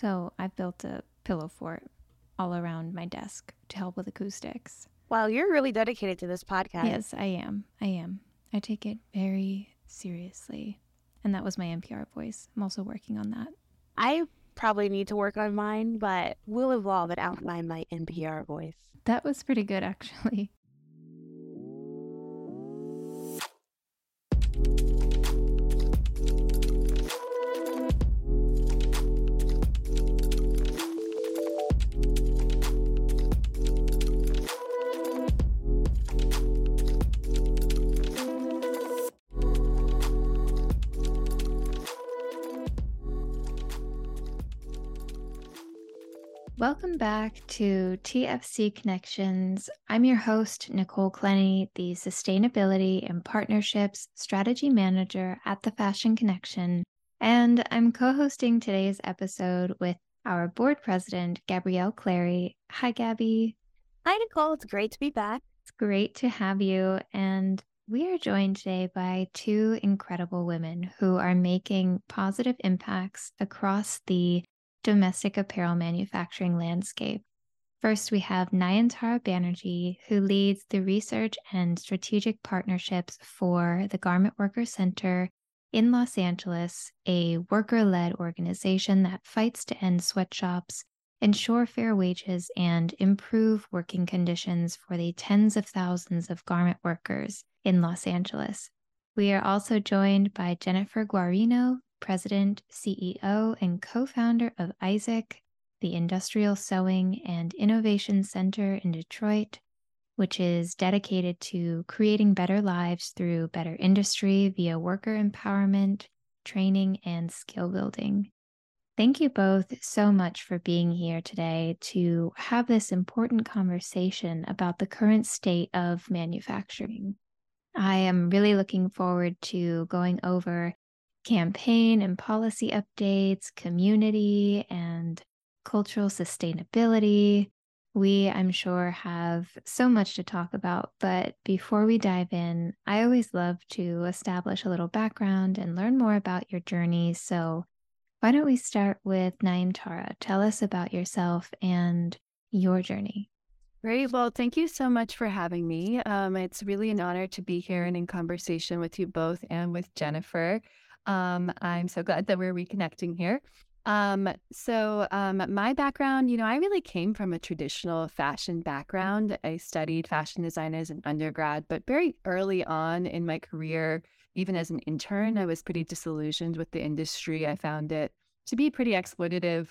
So I've built a pillow fort all around my desk to help with acoustics. Wow, you're really dedicated to this podcast. Yes, I am. I am. I take it very seriously. And that was my NPR voice. I'm also working on that. I probably need to work on mine, but we'll evolve and outline my NPR voice. That was pretty good, actually. Welcome back to TFC Connections. I'm your host, Nicole Clenney, the Sustainability and Partnerships Strategy Manager at the Fashion Connection. And I'm co hosting today's episode with our board president, Gabrielle Clary. Hi, Gabby. Hi, Nicole. It's great to be back. It's great to have you. And we are joined today by two incredible women who are making positive impacts across the domestic apparel manufacturing landscape. First, we have Nayantara Banerjee, who leads the research and strategic partnerships for the Garment Worker Center in Los Angeles, a worker led organization that fights to end sweatshops, ensure fair wages, and improve working conditions for the tens of thousands of garment workers in Los Angeles. We are also joined by Jennifer Guarino, president, CEO, and co founder of ISAIC, the Industrial Sewing and Innovation Center in Detroit, which is dedicated to creating better lives through better industry via worker empowerment, training, and skill building. Thank you both so much for being here today to have this important conversation about the current state of manufacturing. I am really looking forward to going over campaign and policy updates, community and cultural sustainability. We, I'm sure, have so much to talk about. But before we dive in, I always love to establish a little background and learn more about your journey. So, why don't we start with Nayantara? Tell us about yourself and your journey. Great. Well, thank you so much for having me. Um, it's really an honor to be here and in conversation with you both and with Jennifer. Um, I'm so glad that we're reconnecting here. Um, so um, my background, you know, I really came from a traditional fashion background. I studied fashion design as an undergrad, but very early on in my career, even as an intern, I was pretty disillusioned with the industry. I found it to be pretty exploitative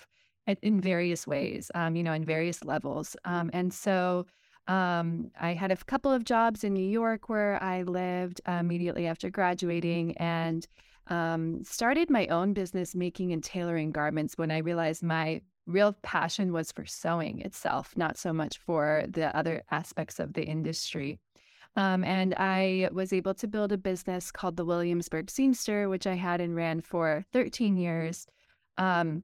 in various ways, um, you know, in various levels. Um, and so um, I had a couple of jobs in New York where I lived uh, immediately after graduating and um, started my own business making and tailoring garments when I realized my real passion was for sewing itself, not so much for the other aspects of the industry. Um, and I was able to build a business called the Williamsburg Seamster, which I had and ran for 13 years, um,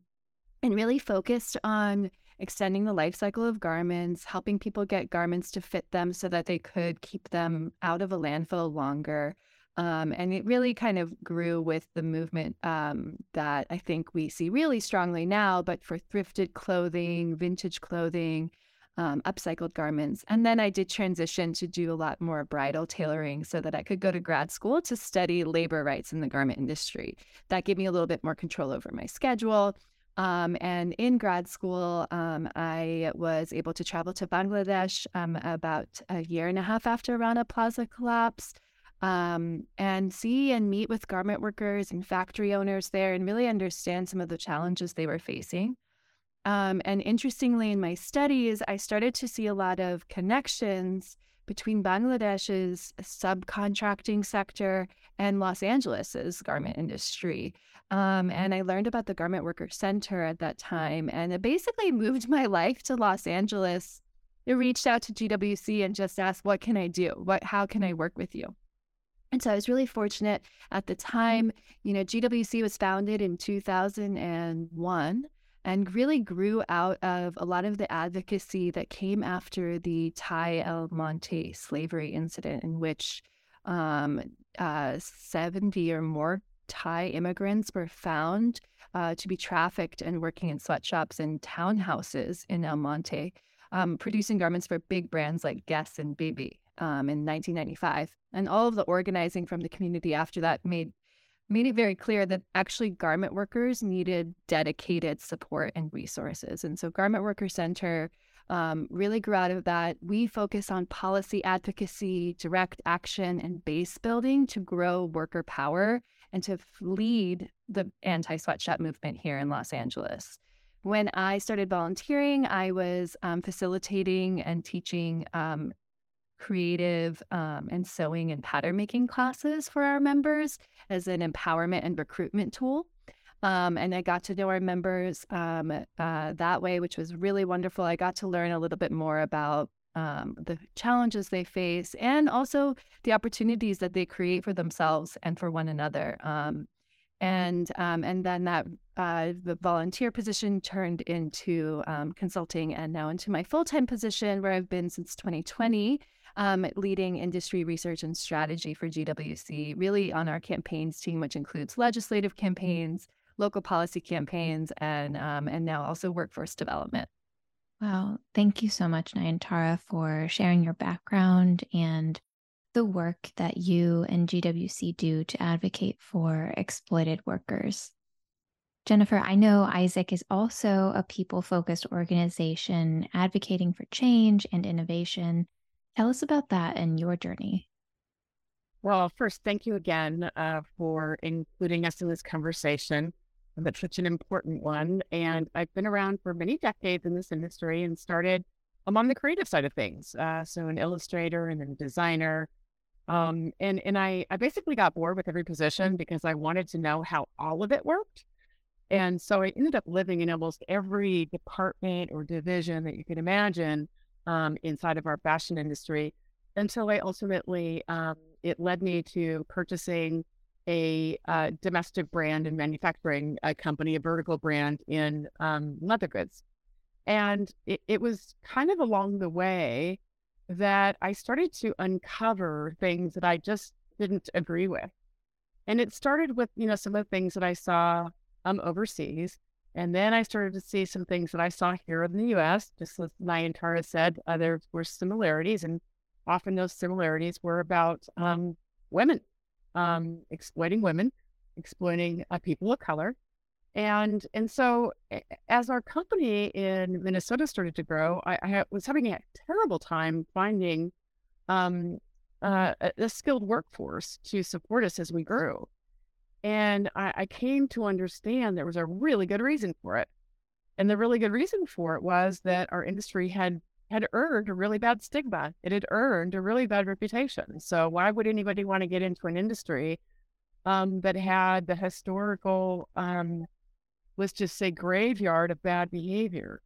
and really focused on extending the life cycle of garments, helping people get garments to fit them so that they could keep them out of a landfill longer, um, and it really kind of grew with the movement um, that I think we see really strongly now, but for thrifted clothing, vintage clothing, um, upcycled garments. And then I did transition to do a lot more bridal tailoring so that I could go to grad school to study labor rights in the garment industry. That gave me a little bit more control over my schedule. Um, and in grad school, um, I was able to travel to Bangladesh um, about a year and a half after Rana Plaza collapsed um, and see and meet with garment workers and factory owners there and really understand some of the challenges they were facing. Um, and interestingly, in my studies, I started to see a lot of connections between Bangladesh's subcontracting sector and Los Angeles's garment industry. Um, and I learned about the Garment Worker Center at that time. And it basically moved my life to Los Angeles. It reached out to GWC and just asked, What can I do? What, how can I work with you? And so I was really fortunate at the time. You know, GWC was founded in 2001 and really grew out of a lot of the advocacy that came after the Thai El Monte slavery incident, in which um, uh, 70 or more Thai immigrants were found uh, to be trafficked and working in sweatshops and townhouses in El Monte, um, producing garments for big brands like Guess and Baby um, in 1995. And all of the organizing from the community after that made made it very clear that actually garment workers needed dedicated support and resources. And so Garment Worker Center um, really grew out of that. We focus on policy advocacy, direct action, and base building to grow worker power and to lead the anti sweatshop movement here in Los Angeles. When I started volunteering, I was um, facilitating and teaching um, creative um, and sewing and pattern making classes for our members as an empowerment and recruitment tool. Um, and I got to know our members um, uh, that way, which was really wonderful. I got to learn a little bit more about um, the challenges they face and also the opportunities that they create for themselves and for one another. Um, and um, and then that uh, the volunteer position turned into consulting, and now into my full time position where I've been since 2020 um, leading industry research and strategy for GWC, really on our campaigns team, which includes legislative campaigns, local policy campaigns, and um, and now also workforce development. Wow. Thank you so much, Nayantara, for sharing your background and the work that you and GWC do to advocate for exploited workers. Jennifer, I know ISAIC is also a people focused organization advocating for change and innovation. Tell us about that and your journey. Well, first, thank you again uh, for including us in this conversation. That's such an important one. And I've been around for many decades in this industry and started I'm on the creative side of things. Uh, so an illustrator and a designer. Um, and and I, I basically got bored with every position because I wanted to know how all of it worked. And so I ended up living in almost every department or division that you could imagine um, inside of our fashion industry until I ultimately, um, it led me to purchasing a uh, domestic brand and manufacturing a company, a vertical brand in um, leather goods. And it, it was kind of along the way that I started to uncover things that I just didn't agree with. And it started with, you know, some of the things that I saw um, overseas. And then I started to see some things that I saw here in the US, just as Nayantara said, uh, there were similarities. And often those similarities were about um, women, um, exploiting women, exploiting uh, people of color. And and so as our company in Minnesota started to grow, I, I was having a terrible time finding um, uh, a skilled workforce to support us as we grew. And I, I came to understand there was a really good reason for it. And the really good reason for it was that our industry had had earned a really bad stigma. It had earned a really bad reputation. So why would anybody want to get into an industry um, that had the historical, um, let's just say, graveyard of bad behavior?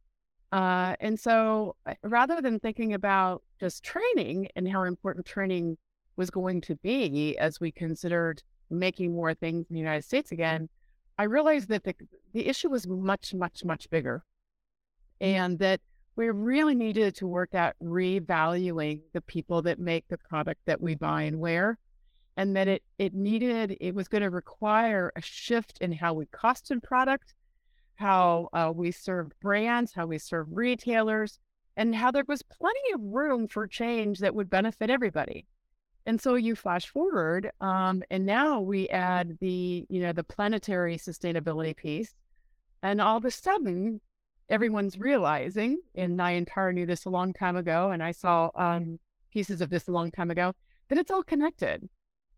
Uh, and so uh, rather than thinking about just training and how important training was going to be as we considered making more things in the United States again, I realized that the, the issue was much, much, much bigger. And that we really needed to work at revaluing the people that make the product that we buy and wear. And that it it needed, it was going to require a shift in how we costed product, how uh, we served brands, how we served retailers, and how there was plenty of room for change that would benefit everybody. And so you flash forward, um, and now we add the, you know, the planetary sustainability piece, and all of a sudden, everyone's realizing, and Nayantara knew this a long time ago, and I saw um, pieces of this a long time ago, that it's all connected.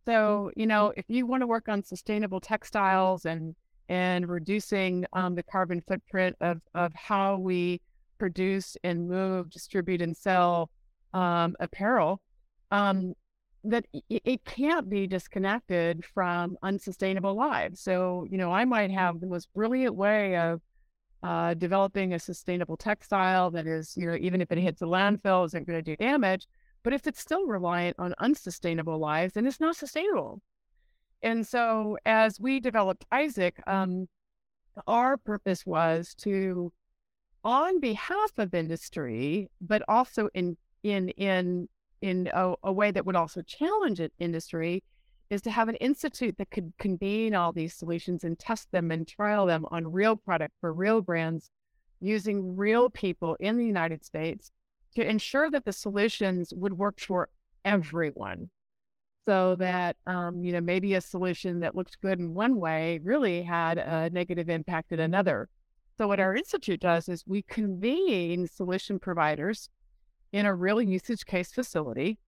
So, you know, if you want to work on sustainable textiles and and reducing um, the carbon footprint of of how we produce and move, distribute, and sell um, apparel, um, that it can't be disconnected from unsustainable lives. So, you know, I might have the most brilliant way of uh, developing a sustainable textile that is, you know, even if it hits a landfill, isn't going to do damage. But if it's still reliant on unsustainable lives, then it's not sustainable. And so, as we developed ISAIC, um, our purpose was to, on behalf of industry, but also in in in in a, a way that would also challenge industry is to have an institute that could convene all these solutions and test them and trial them on real product for real brands using real people in the United States to ensure that the solutions would work for everyone. So that, um, you know, maybe a solution that looked good in one way really had a negative impact in another. So, what our institute does is we convene solution providers in a real usage case facility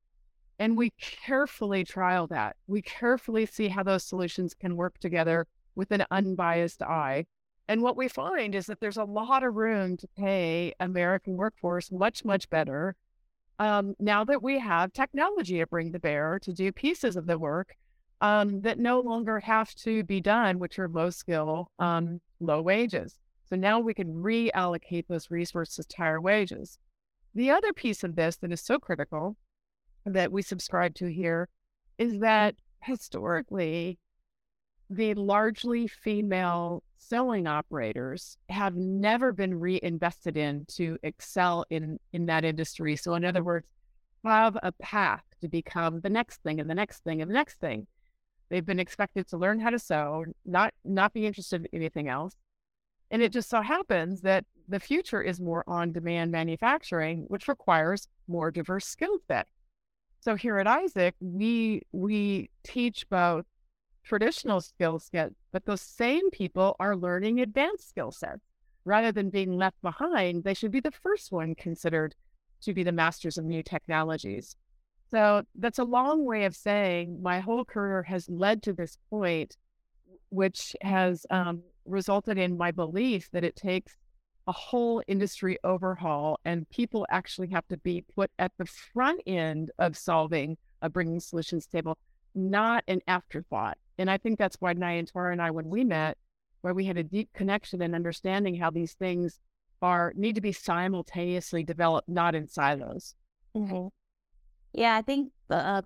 and we carefully trial that. We carefully see how those solutions can work together with an unbiased eye. And what we find is that there's a lot of room to pay American workforce much, much better um, now that we have technology to bring to bear to do pieces of the work um, that no longer have to be done, which are low skill, um, low wages. So now we can reallocate those resources to higher wages. The other piece of this that is so critical that we subscribe to here is that historically, the largely female sewing operators have never been reinvested in to excel in, in that industry. So, in other words, have a path to become the next thing and the next thing and the next thing. They've been expected to learn how to sew, not not be interested in anything else. And it just so happens that the future is more on demand manufacturing, which requires more diverse skill set. So here at ISAIC, we we teach both traditional skill sets, but those same people are learning advanced skill sets. Rather than being left behind, they should be the first one considered to be the masters of new technologies. So that's a long way of saying my whole career has led to this point, which has um, resulted in my belief that it takes a whole industry overhaul, and people actually have to be put at the front end of solving, of bringing solutions table, not an afterthought. And I think that's why Nayantara and I, when we met, where we had a deep connection and understanding how these things are need to be simultaneously developed, not in silos. Mm-hmm. Yeah, I think uh,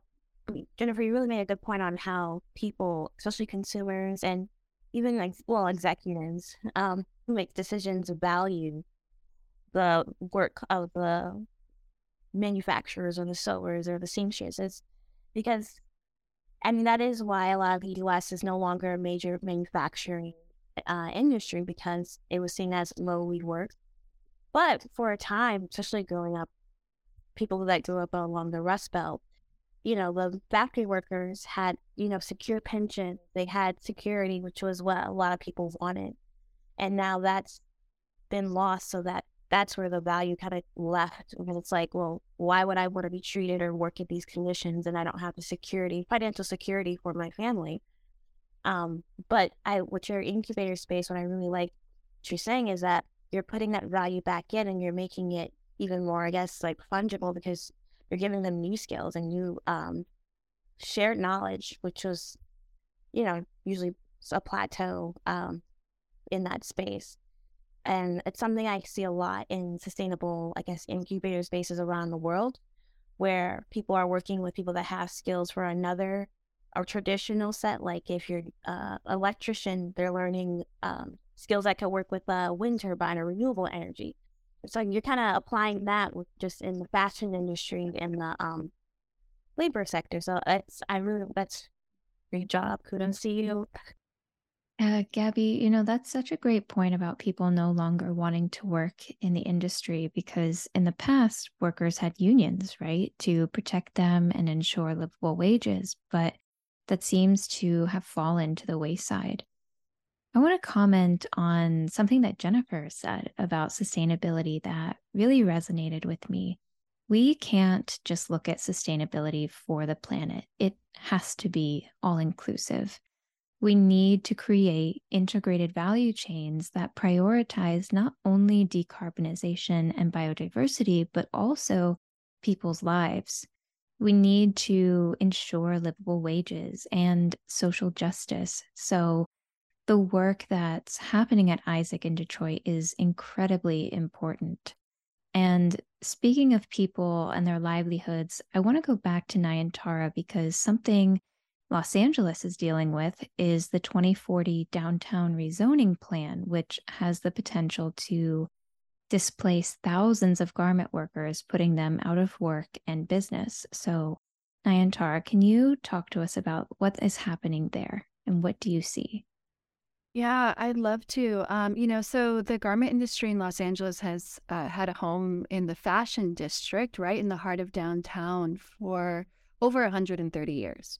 Jennifer, you really made a good point on how people, especially consumers and even like well executives, um, who make decisions value the work of the manufacturers or the sewers or the seamstresses because I mean that is why a lot of the US is no longer a major manufacturing uh, industry because it was seen as lowly work. But for a time, especially growing up, people that grew up along the Rust Belt, you know, the factory workers had, you know, secure pension. They had security, which was what a lot of people wanted and now that's been lost so that that's where the value kind of left because it's like well why would i want to be treated or work in these conditions and i don't have the security financial security for my family um but i with your incubator space what i really like what you're saying is that you're putting that value back in and you're making it even more i guess like fungible because you're giving them new skills and new um shared knowledge which was you know usually a plateau um in that space. And it's something I see a lot in sustainable, I guess, incubator spaces around the world where people are working with people that have skills for another or traditional set. Like if you're uh, electrician, they're learning um, skills that could work with a wind turbine or renewable energy. So you're kind of applying that just in the fashion industry and the um, labor sector. So it's I really that's great job. Kudos to see you. Uh, Gabby, you know, that's such a great point about people no longer wanting to work in the industry because in the past, workers had unions, right, to protect them and ensure livable wages, but that seems to have fallen to the wayside. I want to comment on something that Jennifer said about sustainability that really resonated with me. We can't just look at sustainability for the planet, it has to be all inclusive we need to create integrated value chains that prioritize not only decarbonization and biodiversity, but also people's lives. We need to ensure livable wages and social justice. So, the work that's happening at ISAIC in Detroit is incredibly important. And speaking of people and their livelihoods, I want to go back to Nayantara because something Los Angeles is dealing with is the 2040 downtown rezoning plan, which has the potential to displace thousands of garment workers, putting them out of work and business. So, Nayantara, can you talk to us about what is happening there and what do you see? Yeah, I'd love to. Um, you know, so the garment industry in Los Angeles has uh, had a home in the fashion district, right in the heart of downtown, for over 130 years.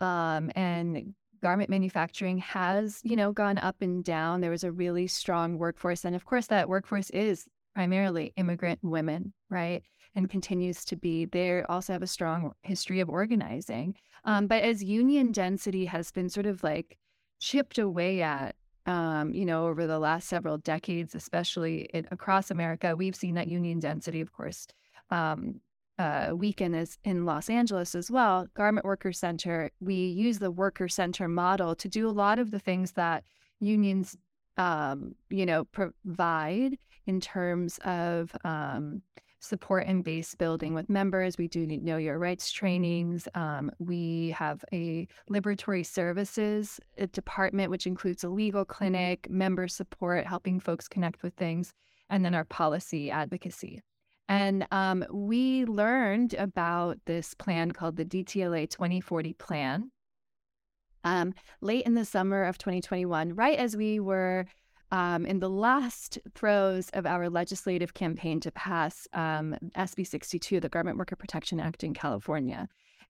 Um, and garment manufacturing has, you know, gone up and down. There was a really strong workforce. And of course, that workforce is primarily immigrant women, right? And continues to be. They also have a strong history of organizing. Um, but as union density has been sort of like chipped away at, um, you know, over the last several decades, especially in, across America, we've seen that union density, of course, um, uh, weekend is in Los Angeles as well, Garment Worker Center, we use the worker center model to do a lot of the things that unions, um, you know, provide in terms of um, support and base building with members. We do know your rights trainings. Um, we have a liberatory services department, which includes a legal clinic, member support, helping folks connect with things, and then our policy advocacy. And um, we learned about this plan called the DTLA 2040 plan um, late in the summer of 2021, right as we were um, in the last throes of our legislative campaign to pass um, SB 62, the Garment Worker Protection Act in California.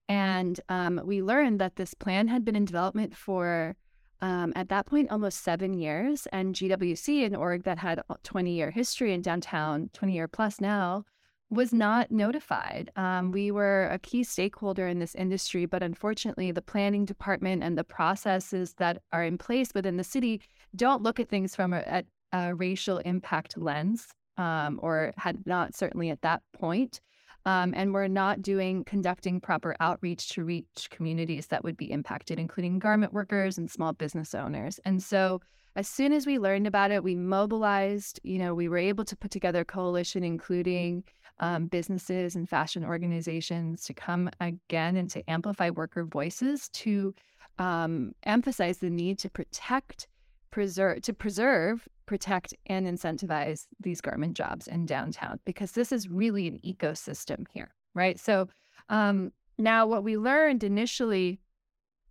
And um, we learned that this plan had been in development for um, at that point almost seven years. And GWC, an org that had 20 year history in downtown, 20 year plus now, was not notified. Um, we were a key stakeholder in this industry, but unfortunately, the planning department and the processes that are in place within the city don't look at things from a, a racial impact lens, um, or had not certainly at that point. Um, and we're not doing conducting proper outreach to reach communities that would be impacted, including garment workers and small business owners. And so, as soon as we learned about it, we mobilized. You know, we were able to put together a coalition, including um, businesses and fashion organizations, to come again and to amplify worker voices, to um, emphasize the need to protect, preserve, to preserve protect and incentivize these garment jobs in downtown because this is really an ecosystem here, right? So um, now what we learned initially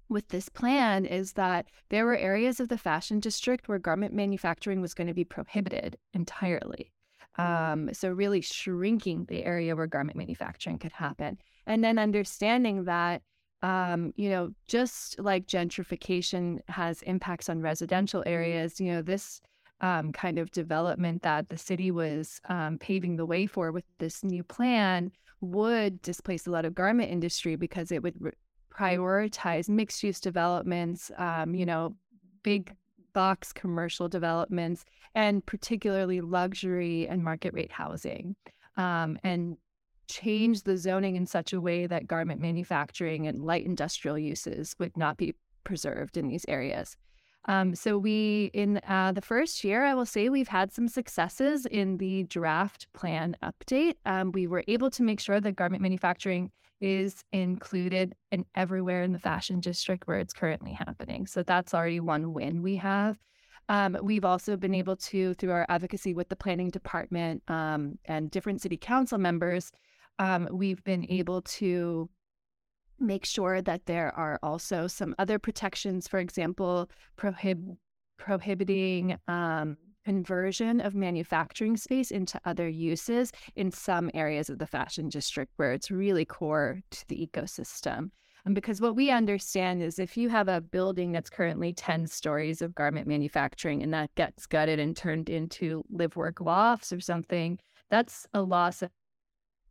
with this plan is that there were areas of the fashion district where garment manufacturing was going to be prohibited entirely. Um, so really shrinking the area where garment manufacturing could happen, and then understanding that um, you know, just like gentrification has impacts on residential areas, you know, this um, kind of development that the city was um, paving the way for with this new plan would displace a lot of garment industry because it would re- prioritize mixed use developments, um, you know, big box commercial developments, and particularly luxury and market rate housing, um, and change the zoning in such a way that garment manufacturing and light industrial uses would not be preserved in these areas. Um, so we, in uh, the first year, I will say we've had some successes in the draft plan update. Um, we were able to make sure that garment manufacturing is included in everywhere in the fashion district where it's currently happening. So that's already one win we have. Um, we've also been able to, through our advocacy with the planning department um, and different city council members, um, we've been able to make sure that there are also some other protections, for example, prohib- prohibiting um, conversion of manufacturing space into other uses in some areas of the fashion district where it's really core to the ecosystem. And because what we understand is if you have a building that's currently 10 stories of garment manufacturing and that gets gutted and turned into live work lofts or something, that's a loss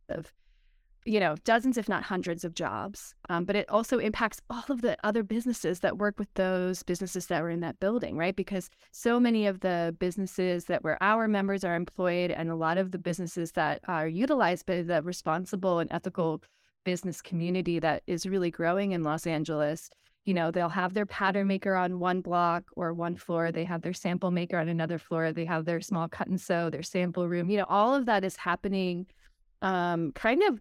of you know, dozens, if not hundreds of jobs. Um, but it also impacts all of the other businesses that work with those businesses that were in that building, right? Because so many of the businesses that where our members are employed and a lot of the businesses that are utilized by the responsible and ethical business community that is really growing in Los Angeles, you know, they'll have their pattern maker on one block or one floor. They have their sample maker on another floor. They have their small cut and sew, their sample room. You know, all of that is happening um, kind of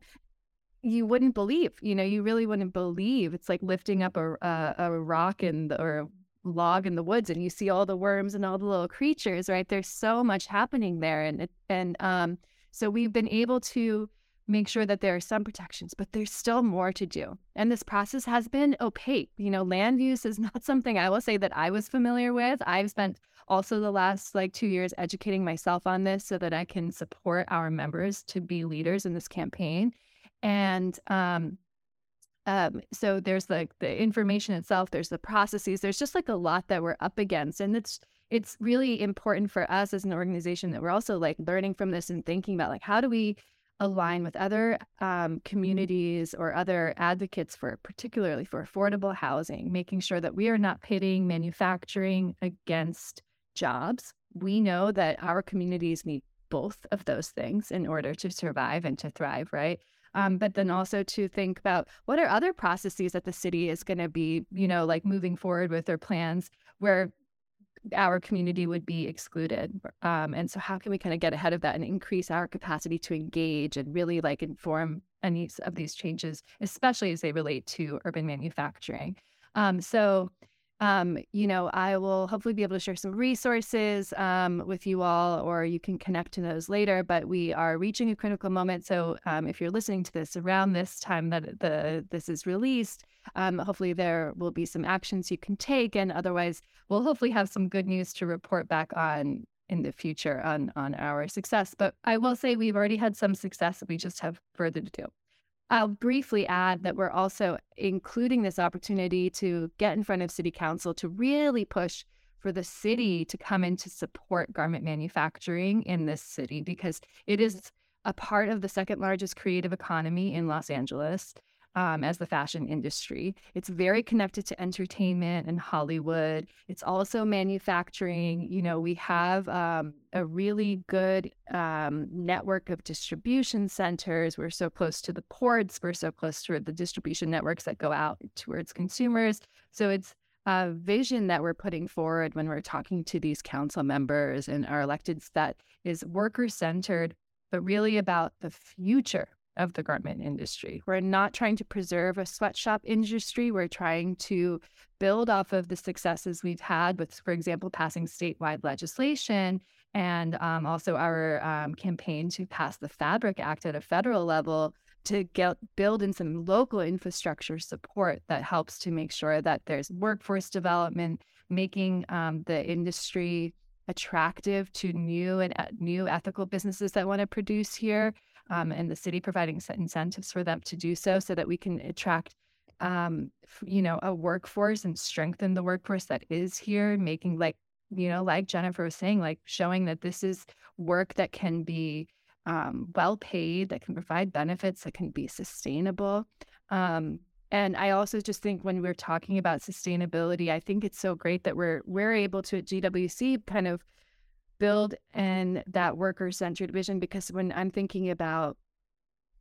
you wouldn't believe. You know, you really wouldn't believe. It's like lifting up a a, a rock and or a log in the woods, and you see all the worms and all the little creatures. Right? There's so much happening there, and and um, so we've been able to make sure that there are some protections, but there's still more to do. And this process has been opaque. You know, land use is not something I will say that I was familiar with. I've spent also the last like two years educating myself on this so that I can support our members to be leaders in this campaign. And um, um, so there's like the information itself, there's the processes, there's just like a lot that we're up against. And it's it's really important for us as an organization that we're also like learning from this and thinking about like how do we align with other um, communities or other advocates for particularly for affordable housing making sure that we are not pitting manufacturing against jobs. We know that our communities need both of those things in order to survive and to thrive right um, but then also to think about what are other processes that the city is going to be you know like moving forward with their plans where our community would be excluded. Um, and so, how can we kind of get ahead of that and increase our capacity to engage and really like inform any of these changes, especially as they relate to urban manufacturing? Um, so, um, you know, I will hopefully be able to share some resources um, with you all, or you can connect to those later. But we are reaching a critical moment. So um, if you're listening to this around this time that the this is released, um, hopefully there will be some actions you can take, and otherwise, we'll hopefully have some good news to report back on in the future on on our success. But I will say we've already had some success. We just have further to do. I'll briefly add that we're also including this opportunity to get in front of City Council to really push for the city to come in to support garment manufacturing in this city because it is a part of the second largest creative economy in Los Angeles um, as the fashion industry. It's very connected to entertainment and Hollywood. It's also manufacturing. You know, we have um, a really good um, network of distribution centers. We're so close to the ports. We're so close to the distribution networks that go out towards consumers. So it's a vision that we're putting forward when we're talking to these council members and our electeds that is worker centered, but really about the future of the garment industry. We're not trying to preserve a sweatshop industry. We're trying to build off of the successes we've had with, for example, passing statewide legislation and um, also our um, campaign to pass the Fabric Act at a federal level to get build in some local infrastructure support that helps to make sure that there's workforce development, making um, the industry attractive to new and uh, new ethical businesses that want to produce here um, and the city providing incentives for them to do so so that we can attract um, you know a workforce and strengthen the workforce that is here making like you know like jennifer was saying like showing that this is work that can be um, well paid that can provide benefits that can be sustainable. Um, and I also just think when we're talking about sustainability, I think it's so great that we're we're able to at GWC kind of build in that worker centered vision because when I'm thinking about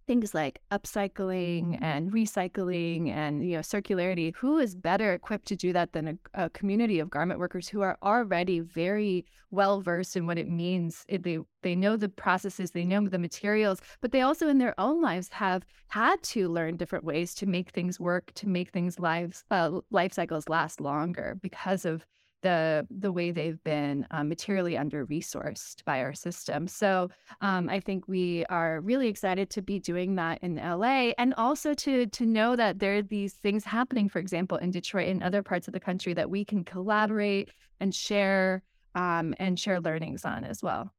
things like upcycling and recycling and you know circularity who is better equipped to do that than a, a community of garment workers who are already very well versed in what it means? It, they they know the processes they know the materials but they also in their own lives have had to learn different ways to make things work to make things lives uh, life cycles last longer because of the the way they've been um, materially under resourced by our system. So um, I think we are really excited to be doing that in LA, and also to to know that there are these things happening, for example, in Detroit and other parts of the country that we can collaborate and share um, and share learnings on as well.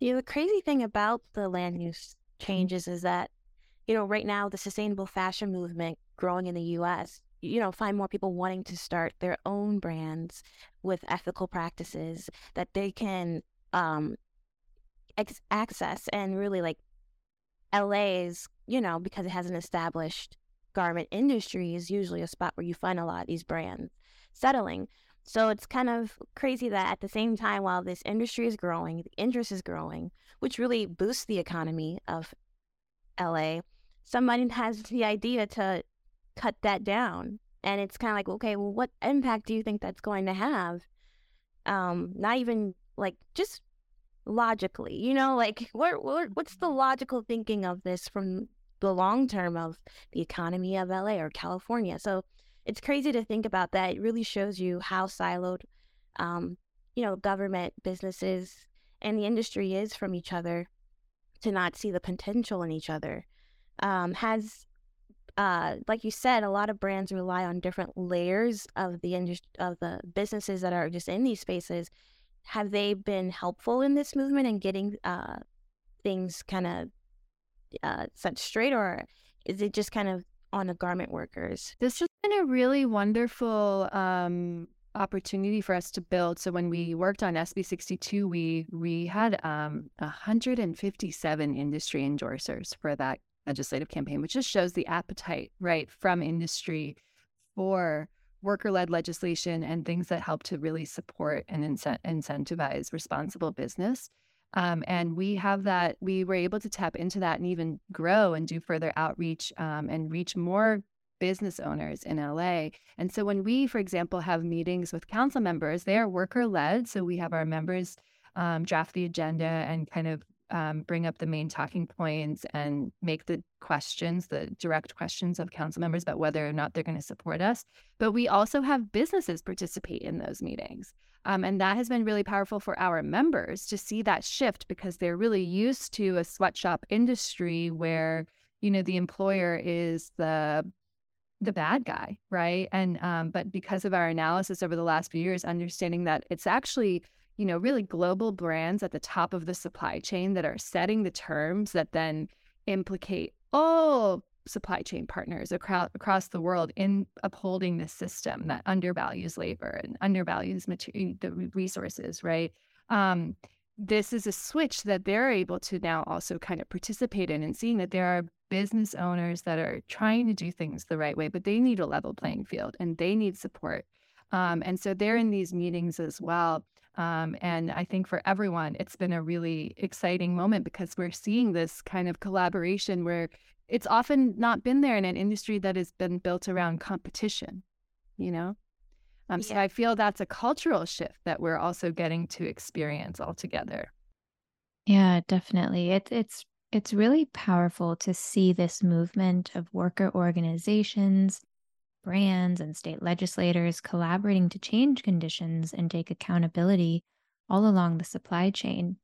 Yeah, the crazy thing about the land use changes is that you know right now the sustainable fashion movement growing in the U.S you know find more people wanting to start their own brands with ethical practices that they can um ex- access and really like LA's you know because it has an established garment industry is usually a spot where you find a lot of these brands settling. So it's kind of crazy that at the same time while this industry is growing the interest is growing which really boosts the economy of LA somebody has the idea to cut that down. And it's kind of like, okay, well, what impact do you think that's going to have? Um, not even like just logically, you know, like what, what what's the logical thinking of this from the long term of the economy of LA or California? So it's crazy to think about that. It really shows you how siloed, um, you know, government, businesses, and the industry is from each other to not see the potential in each other. Um, has uh, like you said, a lot of brands rely on different layers of the industry of the businesses that are just in these spaces. Have they been helpful in this movement and getting uh, things kind of uh, set straight, or is it just kind of on the garment workers? This has been a really wonderful um, opportunity for us to build. So when we worked on SB 62, we we had um, 157 industry endorsers for that legislative campaign, which just shows the appetite, right, from industry for worker led legislation and things that help to really support and incent- incentivize responsible business. Um, and we have that, we were able to tap into that and even grow and do further outreach um, and reach more business owners in LA. And so when we, for example, have meetings with council members, they are worker led. So we have our members um, draft the agenda and kind of um, bring up the main talking points and make the questions, the direct questions of council members about whether or not they're going to support us. But we also have businesses participate in those meetings. Um, and that has been really powerful for our members to see that shift because they're really used to a sweatshop industry where, you know, the employer is the the bad guy, right? And um, but because of our analysis over the last few years, understanding that it's actually you know, really global brands at the top of the supply chain that are setting the terms that then implicate all supply chain partners across across the world in upholding this system that undervalues labor and undervalues material, the resources, right? Um, this is a switch that they're able to now also kind of participate in and seeing that there are business owners that are trying to do things the right way, but they need a level playing field and they need support. Um, and so they're in these meetings as well. Um, and I think for everyone, it's been a really exciting moment because we're seeing this kind of collaboration where it's often not been there in an industry that has been built around competition, you know? Um, yeah. So I feel that's a cultural shift that we're also getting to experience all together. Yeah, definitely. It's it's it's really powerful to see this movement of worker organizations brands and state legislators collaborating to change conditions and take accountability all along the supply chain.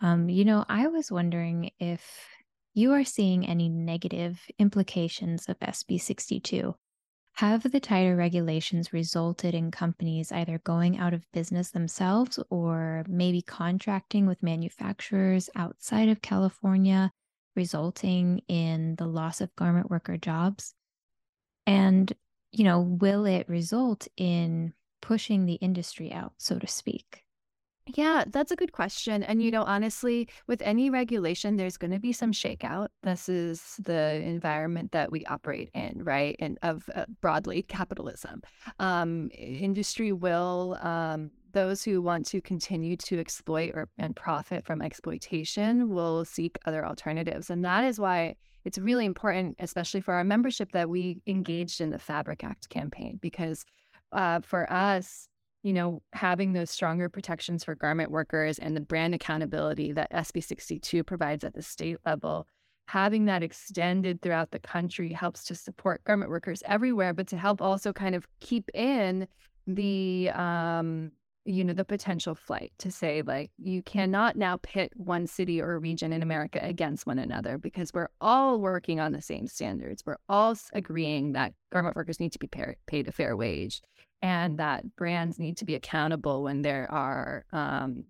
Um, you know, I was wondering if you are seeing any negative implications of SB 62. Have the tighter regulations resulted in companies either going out of business themselves or maybe contracting with manufacturers outside of California, resulting in the loss of garment worker jobs? And, you know, will it result in pushing the industry out, so to speak? Yeah, that's a good question. And, you know, honestly, with any regulation, there's going to be some shakeout. This is the environment that we operate in, right? And of uh, broadly capitalism. Um, industry will, um, those who want to continue to exploit or and profit from exploitation will seek other alternatives. And that is why it's really important, especially for our membership, that we engaged in the Fabric Act campaign because uh, for us, you know, having those stronger protections for garment workers and the brand accountability that SB 62 provides at the state level, having that extended throughout the country helps to support garment workers everywhere, but to help also kind of keep in the um, you know the potential flight to say like you cannot now pit one city or region in america against one another because we're all working on the same standards. We're all agreeing that garment workers need to be paid a fair wage and that brands need to be accountable when there are um,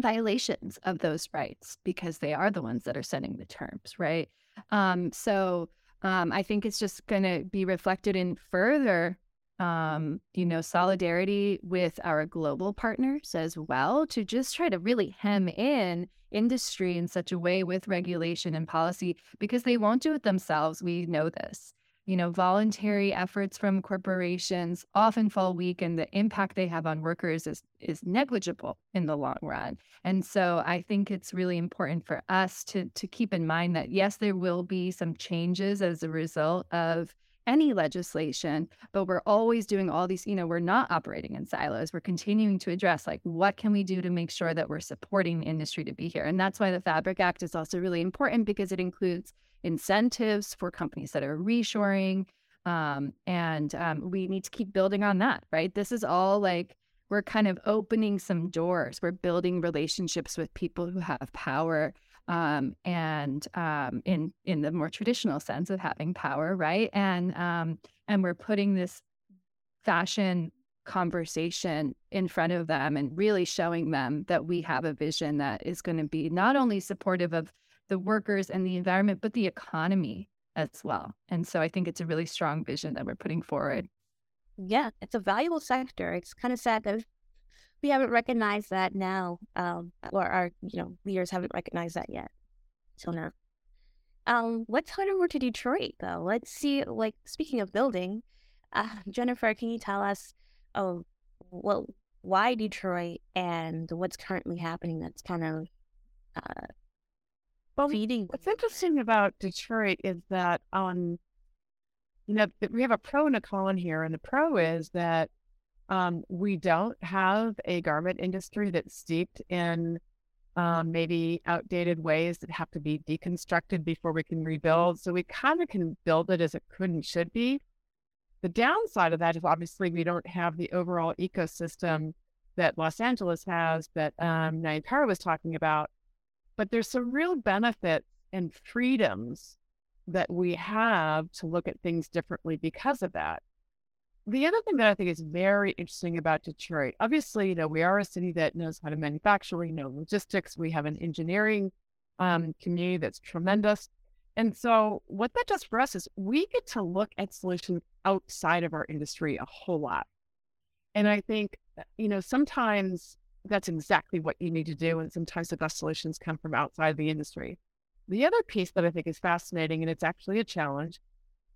violations of those rights because they are the ones that are setting the terms right? Um, so um, i think it's just going to be reflected in further um, you know, solidarity with our global partners as well to just try to really hem in industry in such a way with regulation and policy because they won't do it themselves. We know this. You know, voluntary efforts from corporations often fall weak and the impact they have on workers is is negligible in the long run. And so I think it's really important for us to to keep in mind that yes, there will be some changes as a result of any legislation, but we're always doing all these, you know, we're not operating in silos. We're continuing to address like what can we do to make sure that we're supporting the industry to be here. And that's why the Fabric Act is also really important because it includes incentives for companies that are reshoring. Um, and um, we need to keep building on that, right? This is all like we're kind of opening some doors. We're building relationships with people who have power um, and um, in in the more traditional sense of having power, right? And um, and we're putting this fashion conversation in front of them and really showing them that we have a vision that is going to be not only supportive of the workers and the environment, but the economy as well. And so I think it's a really strong vision that we're putting forward. Yeah, it's a valuable sector. It's kind of sad that we haven't recognized that now, um, or our you know leaders haven't recognized that yet. So now, um, let's head over to Detroit though. Let's see. Like speaking of building, uh, Jennifer, can you tell us, oh, well, why Detroit and what's currently happening that's kind of uh, well, feeding? What's interesting about Detroit is that um, you know, we have a pro and a con here, and the pro is that um, we don't have a garment industry that's steeped in um, maybe outdated ways that have to be deconstructed before we can rebuild. So we kind of can build it as it could and should be. The downside of that is obviously we don't have the overall ecosystem that Los Angeles has that um, was talking about. But there's some real benefits and freedoms that we have to look at things differently because of that the other thing that I think is very interesting about Detroit, obviously, you know, we are a city that knows how to manufacture, we know logistics, we have an engineering um, community that's tremendous. And so, what that does for us is we get to look at solutions outside of our industry a whole lot. And I think, uh, you know, sometimes that's exactly what you need to do. And sometimes the best solutions come from outside the industry. The other piece that I think is fascinating, and it's actually a challenge,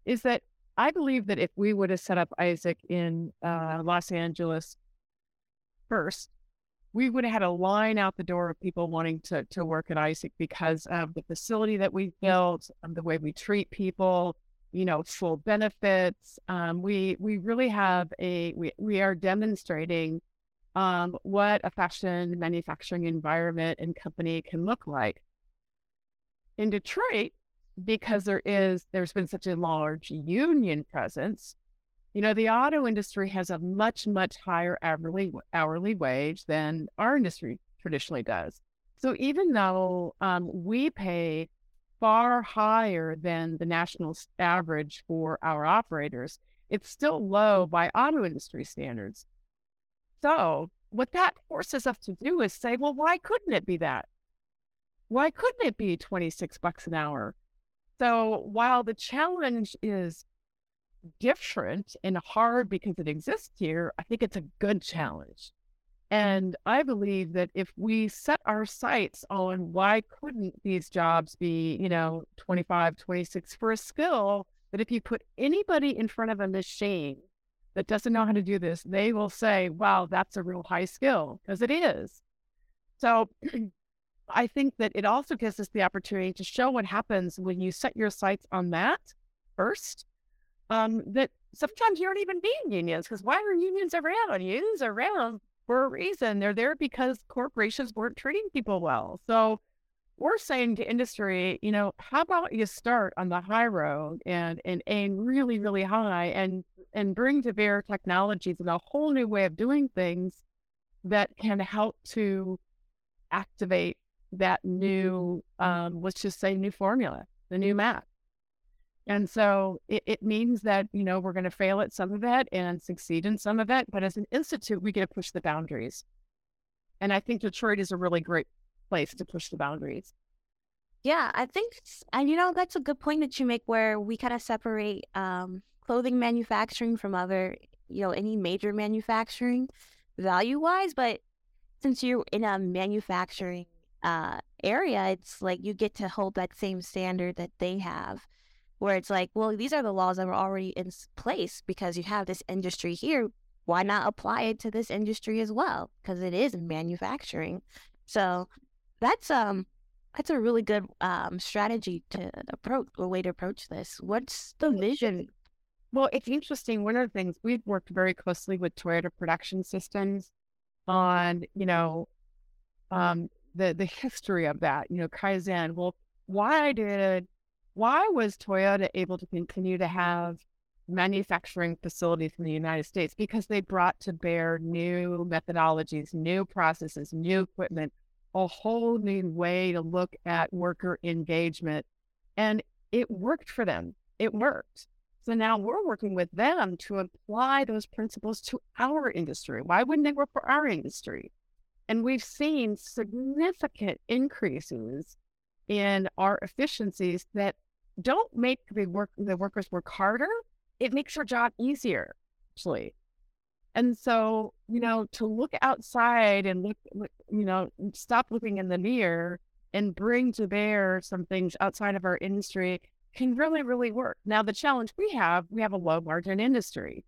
is that I believe that if we would have set up ISAIC in uh, Los Angeles first, we would have had a line out the door of people wanting to to work at ISAIC because of the facility that we built, um, the way we treat people, you know, full benefits. Um, we we really have a we we are demonstrating um, what a fashion manufacturing environment and company can look like. In Detroit, because there is there's been such a large union presence you know the auto industry has a much much higher hourly hourly wage than our industry traditionally does. So even though um, we pay far higher than the national average for our operators it's still low by auto industry standards. So what that forces us to do is say well why couldn't it be that? Why couldn't it be 26 bucks an hour so while the challenge is different and hard because it exists here, I think it's a good challenge. And I believe that if we set our sights on why couldn't these jobs be, you know, 25, 26 for a skill, that if you put anybody in front of a machine that doesn't know how to do this, they will say, wow, that's a real high skill because it is. So I think that it also gives us the opportunity to show what happens when you set your sights on that first. Um, that sometimes you don't even need unions because why are unions around? Unions are around for a reason. They're there because corporations weren't treating people well. So we're saying to industry, you know, how about you start on the high road and and aim really, really high and and bring to bear technologies and a whole new way of doing things that can help to activate that new, um, let's just say, new formula, the new map. And so it, it means that, you know, we're going to fail at some of it and succeed in some of it. But as an institute, we get to push the boundaries. And I think Detroit is a really great place to push the boundaries. Yeah, I think, and you know, that's a good point that you make where we kind of separate um, clothing manufacturing from other, you know, any major manufacturing value wise. But since you're in a manufacturing uh, area, it's like you get to hold that same standard that they have, where it's like, well, these are the laws that are already in place because you have this industry here. Why not apply it to this industry as well? Because it is manufacturing. So that's um that's a really good um strategy to approach a way to approach this. What's the vision? Well, it's interesting. One of the things we've worked very closely with Toyota Production Systems on, you know, um, the the history of that. You know, Kaizen. Well, why did why was Toyota able to continue to have manufacturing facilities in the United States? Because they brought to bear new methodologies, new processes, new equipment a whole new way to look at worker engagement. And it worked for them. It worked. So now we're working with them to apply those principles to our industry. Why wouldn't they work for our industry? And we've seen significant increases in our efficiencies that don't make the work the workers work harder. It makes your job easier, actually. And so, you know, to look outside and look, look, you know, stop looking in the mirror and bring to bear some things outside of our industry can really, really work. Now, the challenge we have, we have a low margin industry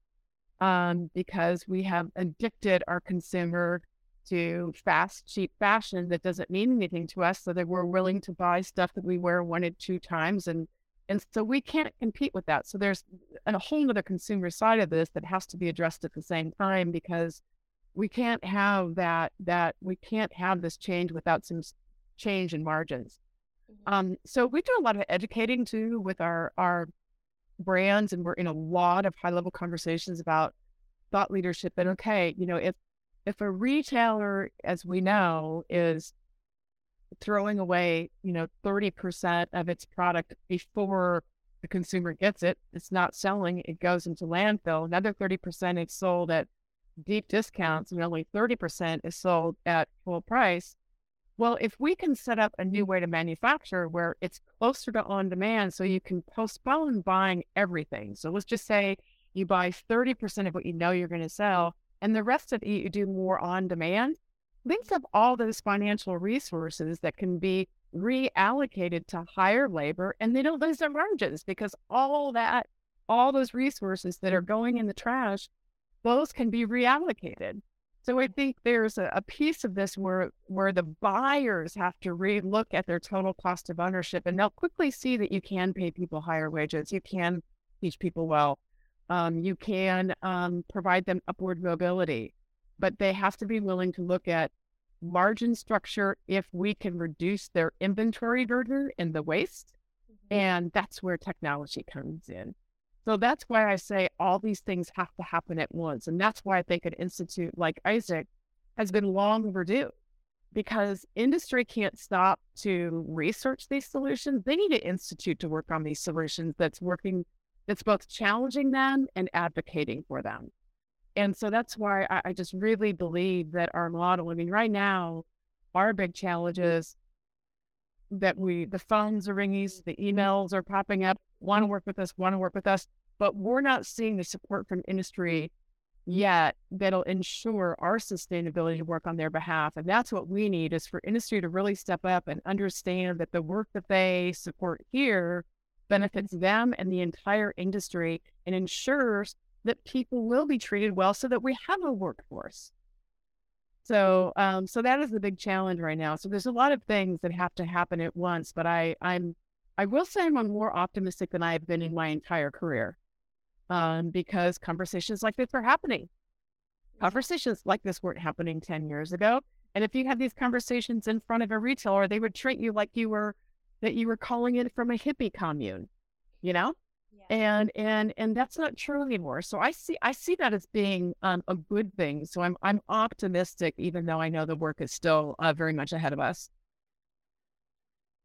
um, because we have addicted our consumer to fast, cheap fashion that doesn't mean anything to us, so that we're willing to buy stuff that we wear one and two times and and so we can't compete with that. So there's a whole other consumer side of this that has to be addressed at the same time because we can't have that that we can't have this change without some change in margins. Mm-hmm. Um, so we do a lot of educating too with our our brands, and we're in a lot of high level conversations about thought leadership. And okay, you know, if if a retailer, as we know, is throwing away, you know, 30% of its product before the consumer gets it. It's not selling, it goes into landfill. Another 30% is sold at deep discounts, and only 30% is sold at full price. Well, if we can set up a new way to manufacture where it's closer to on demand, so you can postpone buying everything. So let's just say you buy 30% of what you know you're going to sell, and the rest of it you do more on demand thinks of all those financial resources that can be reallocated to higher labor and they don't lose their margins because all that, all those resources that are going in the trash, those can be reallocated. So I think there's a, a piece of this where where the buyers have to relook at their total cost of ownership and they'll quickly see that you can pay people higher wages, you can teach people well, um, you can um, provide them upward mobility but they have to be willing to look at margin structure if we can reduce their inventory burden and the waste. Mm-hmm. And that's where technology comes in. So that's why I say all these things have to happen at once. And that's why I think an institute like ISAIC has been long overdue because industry can't stop to research these solutions. They need an institute to work on these solutions that's working, that's both challenging them and advocating for them. And so that's why I, I just really believe that our model, I mean, right now, our big mm-hmm. challenge is that we, the phones are ringing, mm-hmm. the emails are popping up, want to work with us, want to work with us, but we're not seeing the support from industry mm-hmm. yet that'll ensure our sustainability to work on their behalf. And that's what we need is for industry to really step up and understand that the work that they support here benefits them and the entire industry and ensures that people will be treated well so that we have a workforce. So, um, so that is the big challenge right now. So there's a lot of things that have to happen at once, but I, I'm, I will say I'm more optimistic than I've been in my entire career, um, because conversations like this are happening. Conversations like this weren't happening 10 years ago. And if you had these conversations in front of a retailer, they would treat you like you were, that you were calling it from a hippie commune, you know? and and and that's not true anymore. So i see i see that as being um, a good thing. So i'm i'm optimistic even though i know the work is still uh, very much ahead of us.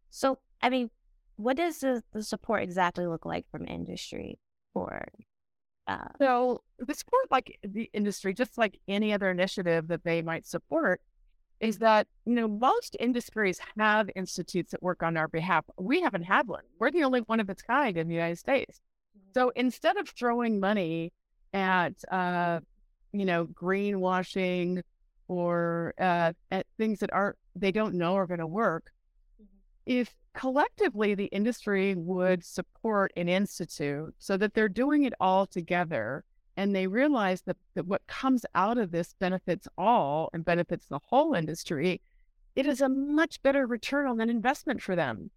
So i mean what does the, the support exactly look like from industry for uh... so the support like the industry just like any other initiative that they might support is that you know most industries have institutes that work on our behalf. We haven't had one. We're the only one of its kind in the united states. So instead of throwing money at, uh, you know, greenwashing or uh, at things that aren't, they don't know are going to work, mm-hmm. if collectively the industry would support an institute so that they're doing it all together and they realize that, that what comes out of this benefits all and benefits the whole industry, it is a much better return on an investment for them.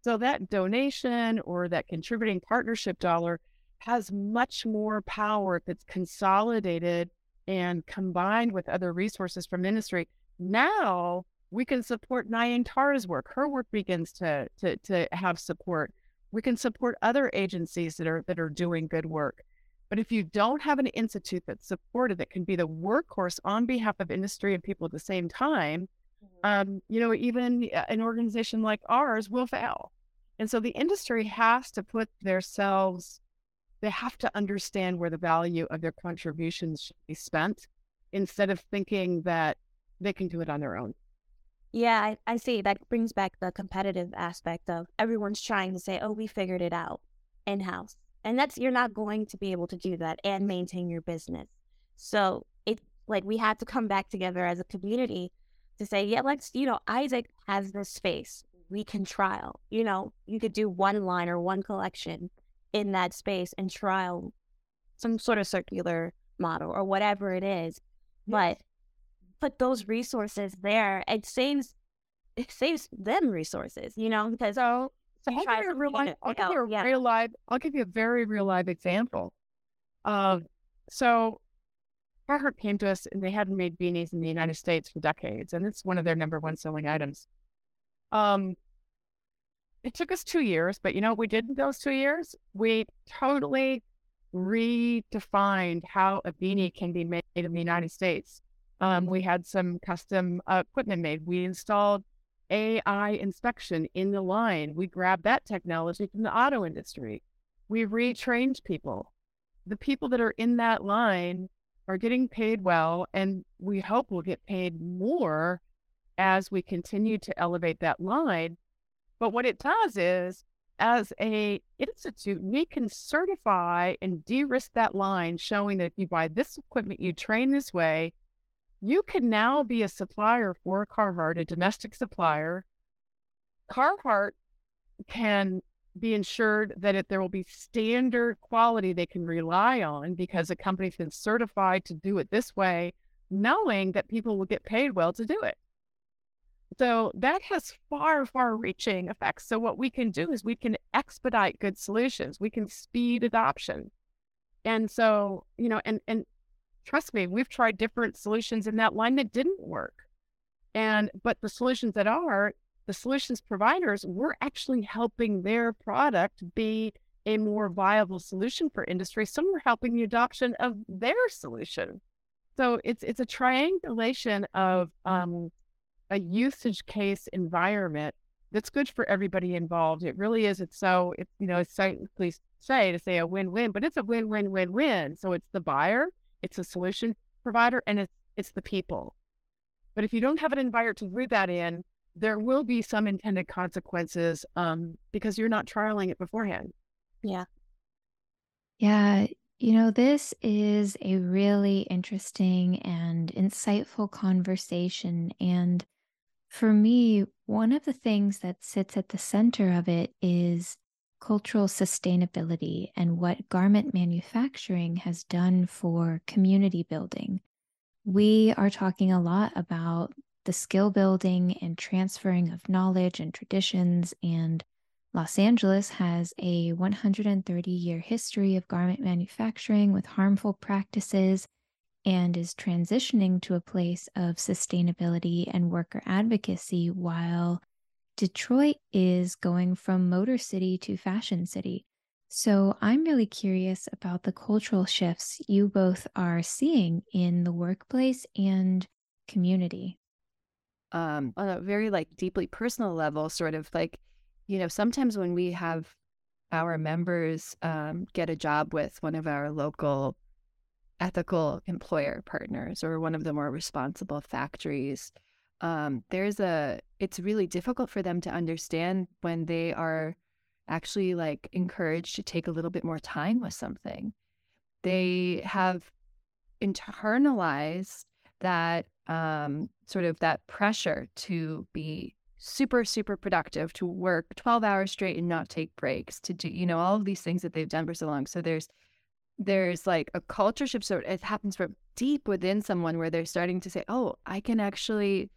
So that donation or that contributing partnership dollar has much more power if it's consolidated and combined with other resources from industry. Now we can support Nayantara's work. Her work begins to, to, to have support. We can support other agencies that are that are doing good work. But if you don't have an institute that's supported that can be the workhorse on behalf of industry and people at the same time, um, you know, even uh, an organization like ours will fail. And so the industry has to put themselves, they have to understand where the value of their contributions should be spent instead of thinking that they can do it on their own. Yeah, I, I see. That brings back the competitive aspect of everyone's trying to say, oh, we figured it out in house. And that's, you're not going to be able to do that and maintain your business. So it, like, we had to come back together as a community to say, yeah, let's, you know, ISAIC has this space. We can trial. You know, you could do one line or one collection in that space and trial some sort of circular model or whatever it is. Yes. But put those resources there, it saves it saves them resources, you know, because so I'll give you a real life, I'll give you a yeah. real live I'll give you a very real live example. Um so Carhartt came to us and they hadn't made beanies in the United States for decades, and it's one of their number one selling items. Um, it took us two years, but you know what we did in those two years? We totally redefined how a beanie can be made in the United States. Um, we had some custom uh, equipment made. We installed AI inspection in the line. We grabbed that technology from the auto industry. We retrained people. The people that are in that line are getting paid well, and we hope we'll get paid more as we continue to elevate that line. But what it does is, as a institute, we can certify and de-risk that line, showing that if you buy this equipment, you train this way, you can now be a supplier for Carhartt, a domestic supplier. Carhartt can be ensured that it, there will be standard quality they can rely on because a company's been certified to do it this way, knowing that people will get paid well to do it. So that has far, far reaching effects. So what we can do is we can expedite good solutions. We can speed adoption. And so, you know, and and trust me, we've tried different solutions in that line that didn't work. And but the solutions that are, the solutions providers, we're actually helping their product be a more viable solution for industry. Some are helping the adoption of their solution. So it's it's a triangulation of um, a usage case environment that's good for everybody involved. It really is. It's so it's you know it's please say to say a win-win, but it's a win-win-win-win. So it's the buyer, it's a solution provider, and it's it's the people. But if you don't have an environment to root that in, there will be some intended consequences um, because you're not trialing it beforehand. Yeah. Yeah. You know, this is a really interesting and insightful conversation. And for me, one of the things that sits at the center of it is cultural sustainability and what garment manufacturing has done for community building. We are talking a lot about the skill building and transferring of knowledge and traditions. And Los Angeles has a 130 year history of garment manufacturing with harmful practices and is transitioning to a place of sustainability and worker advocacy while Detroit is going from motor city to fashion city. So I'm really curious about the cultural shifts you both are seeing in the workplace and community um, on a very like deeply personal level, sort of like, you know, sometimes when we have our members um, get a job with one of our local ethical employer partners or one of the more responsible factories, um, there's a, it's really difficult for them to understand when they are actually like encouraged to take a little bit more time with something. They have internalized that um, sort of that pressure to be super super productive to work 12 hours straight and not take breaks to do you know all of these things that they've done for so long so there's there's like a culture shift so it happens from deep within someone where they're starting to say oh i can actually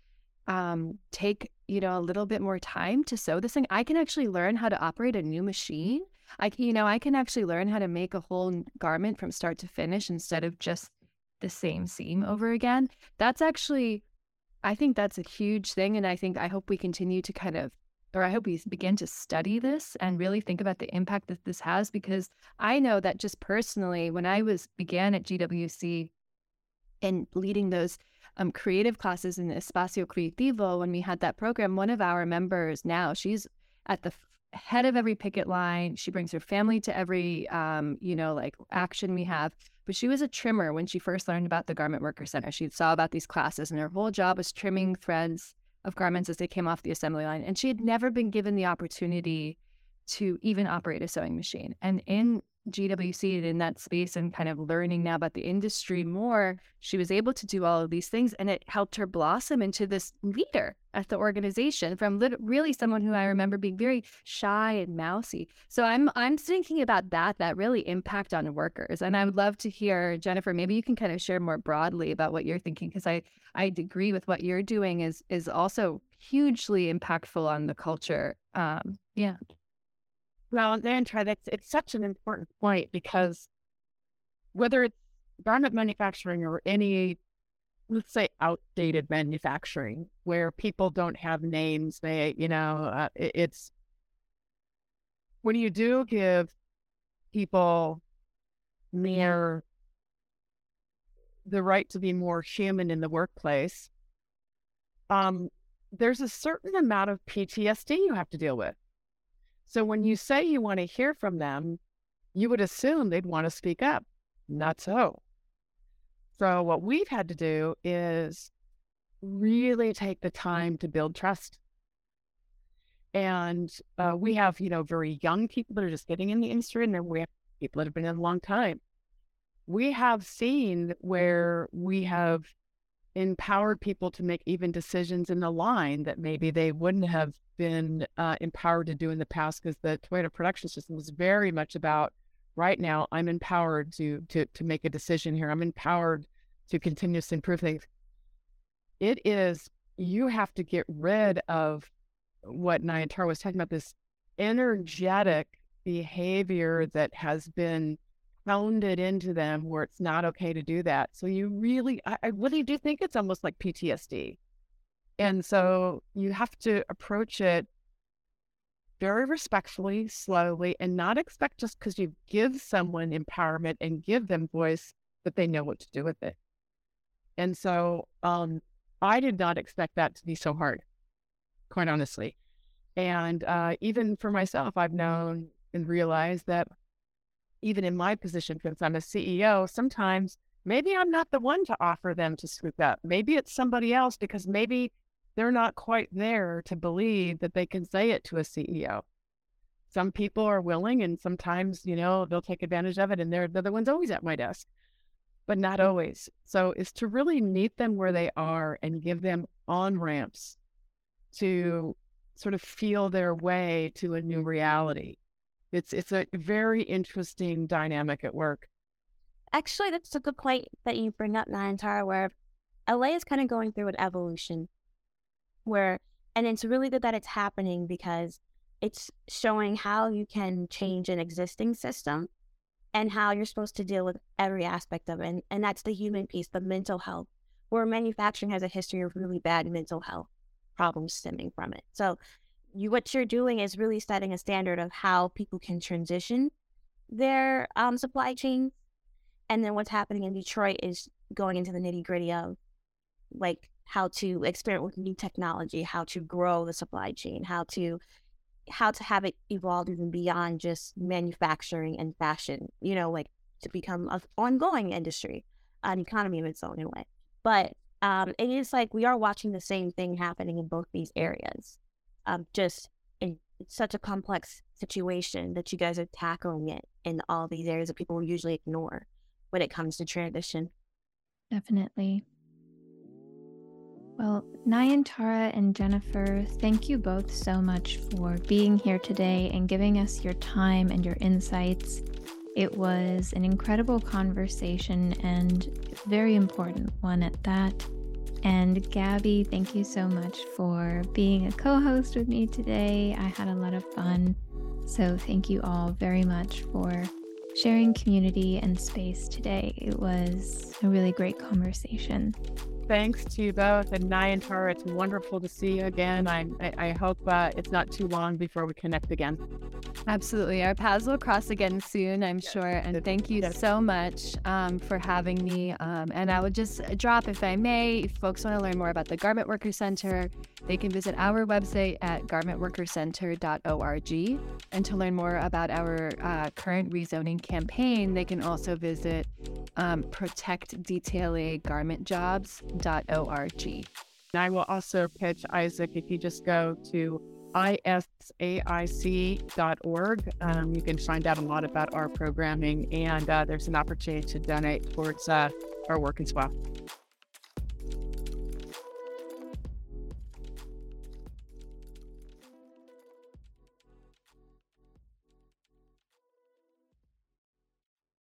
um, take you know a little bit more time to sew this thing i can actually learn how to operate a new machine i you know i can actually learn how to make a whole garment from start to finish instead of just the same seam over again. That's actually, I think that's a huge thing. And I think I hope we continue to kind of, or I hope we begin to study this and really think about the impact that this has because I know that just personally, when I was began at GWC and leading those um, creative classes in Espacio Creativo, when we had that program, one of our members now, she's at the head of every picket line. She brings her family to every, um, you know, like action we have. But she was a trimmer when she first learned about the Garment Worker Center. She saw about these classes, and her whole job was trimming threads of garments as they came off the assembly line. And she had never been given the opportunity to even operate a sewing machine. And in GWC and in that space and kind of learning now about the industry more, she was able to do all of these things and it helped her blossom into this leader at the organization from lit- really someone who I remember being very shy and mousy. So I'm I'm thinking about that that really impact on workers and I would love to hear Jennifer maybe you can kind of share more broadly about what you're thinking because I I agree with what you're doing is is also hugely impactful on the culture. Um yeah. Well, then try that. It's such an important point because whether it's garment manufacturing or any, let's say, outdated manufacturing where people don't have names, they, you know, uh, it, it's when you do give people mere the right to be more human in the workplace, um, there's a certain amount of PTSD you have to deal with. So when you say you want to hear from them, you would assume they'd want to speak up. Not so. So what we've had to do is really take the time to build trust. And uh, we have, you know, very young people that are just getting in the industry, and then we have people that have been in a long time. We have seen where we have empowered people to make even decisions in the line that maybe they wouldn't have been uh, empowered to do in the past because the Toyota production system was very much about right now I'm empowered to to to make a decision here. I'm empowered to continuously improve things. It is you have to get rid of what Nayantara was talking about this energetic behavior that has been pounded into them where it's not okay to do that. So you really, I, I really do think it's almost like PTSD. And so you have to approach it very respectfully, slowly, and not expect just because you give someone empowerment and give them voice that they know what to do with it. And so um, I did not expect that to be so hard, quite honestly. And uh, even for myself, I've known and realized that even in my position, since I'm a CEO, sometimes maybe I'm not the one to offer them to speak up. Maybe it's somebody else because maybe they're not quite there to believe that they can say it to a CEO. Some people are willing, and sometimes, you know, they'll take advantage of it, and they're, they're the ones always at my desk, but not mm. always. So, is to really meet them where they are and give them on ramps to sort of feel their way to a new reality. It's it's a very interesting dynamic at work. Actually, that's a good point that you bring up, Nayantara, where LA is kind of going through an evolution where and it's really good that it's happening because it's showing how you can change an existing system and how you're supposed to deal with every aspect of it. And, and that's the human piece, the mental health, where manufacturing has a history of really bad mental health problems stemming from it. So you what you're doing is really setting a standard of how people can transition their um, supply chain. And then what's happening in Detroit is going into the nitty gritty of like how to experiment with new technology, how to grow the supply chain, how to how to have it evolve even beyond just manufacturing and fashion, you know, like to become an ongoing industry, an economy of its own in a way. But um, it is like we are watching the same thing happening in both these areas. Um, just in such a complex situation that you guys are tackling it in all these areas that people usually ignore when it comes to transition. Definitely. Well, Nayantara and Jennifer, thank you both so much for being here today and giving us your time and your insights. It was an incredible conversation and very important one at that. And Gabby, thank you so much for being a co host with me today. I had a lot of fun. So, thank you all very much for sharing community and space today. It was a really great conversation thanks to you both. And Nayantara, it's wonderful to see you again. I, I, I hope uh, it's not too long before we connect again. Absolutely. Our paths will cross again soon, I'm yes. sure. And thank you yes. so much um, for having me. Um, and I would just drop, if I may, if folks want to learn more about the Garment Worker Center, they can visit our website at garmentworkercenter.org. And to learn more about our uh, current rezoning campaign, they can also visit um, And I will also pitch ISAIC if you just go to isaic.org. Um, you can find out a lot about our programming, and uh, there's an opportunity to donate towards uh, our work as well.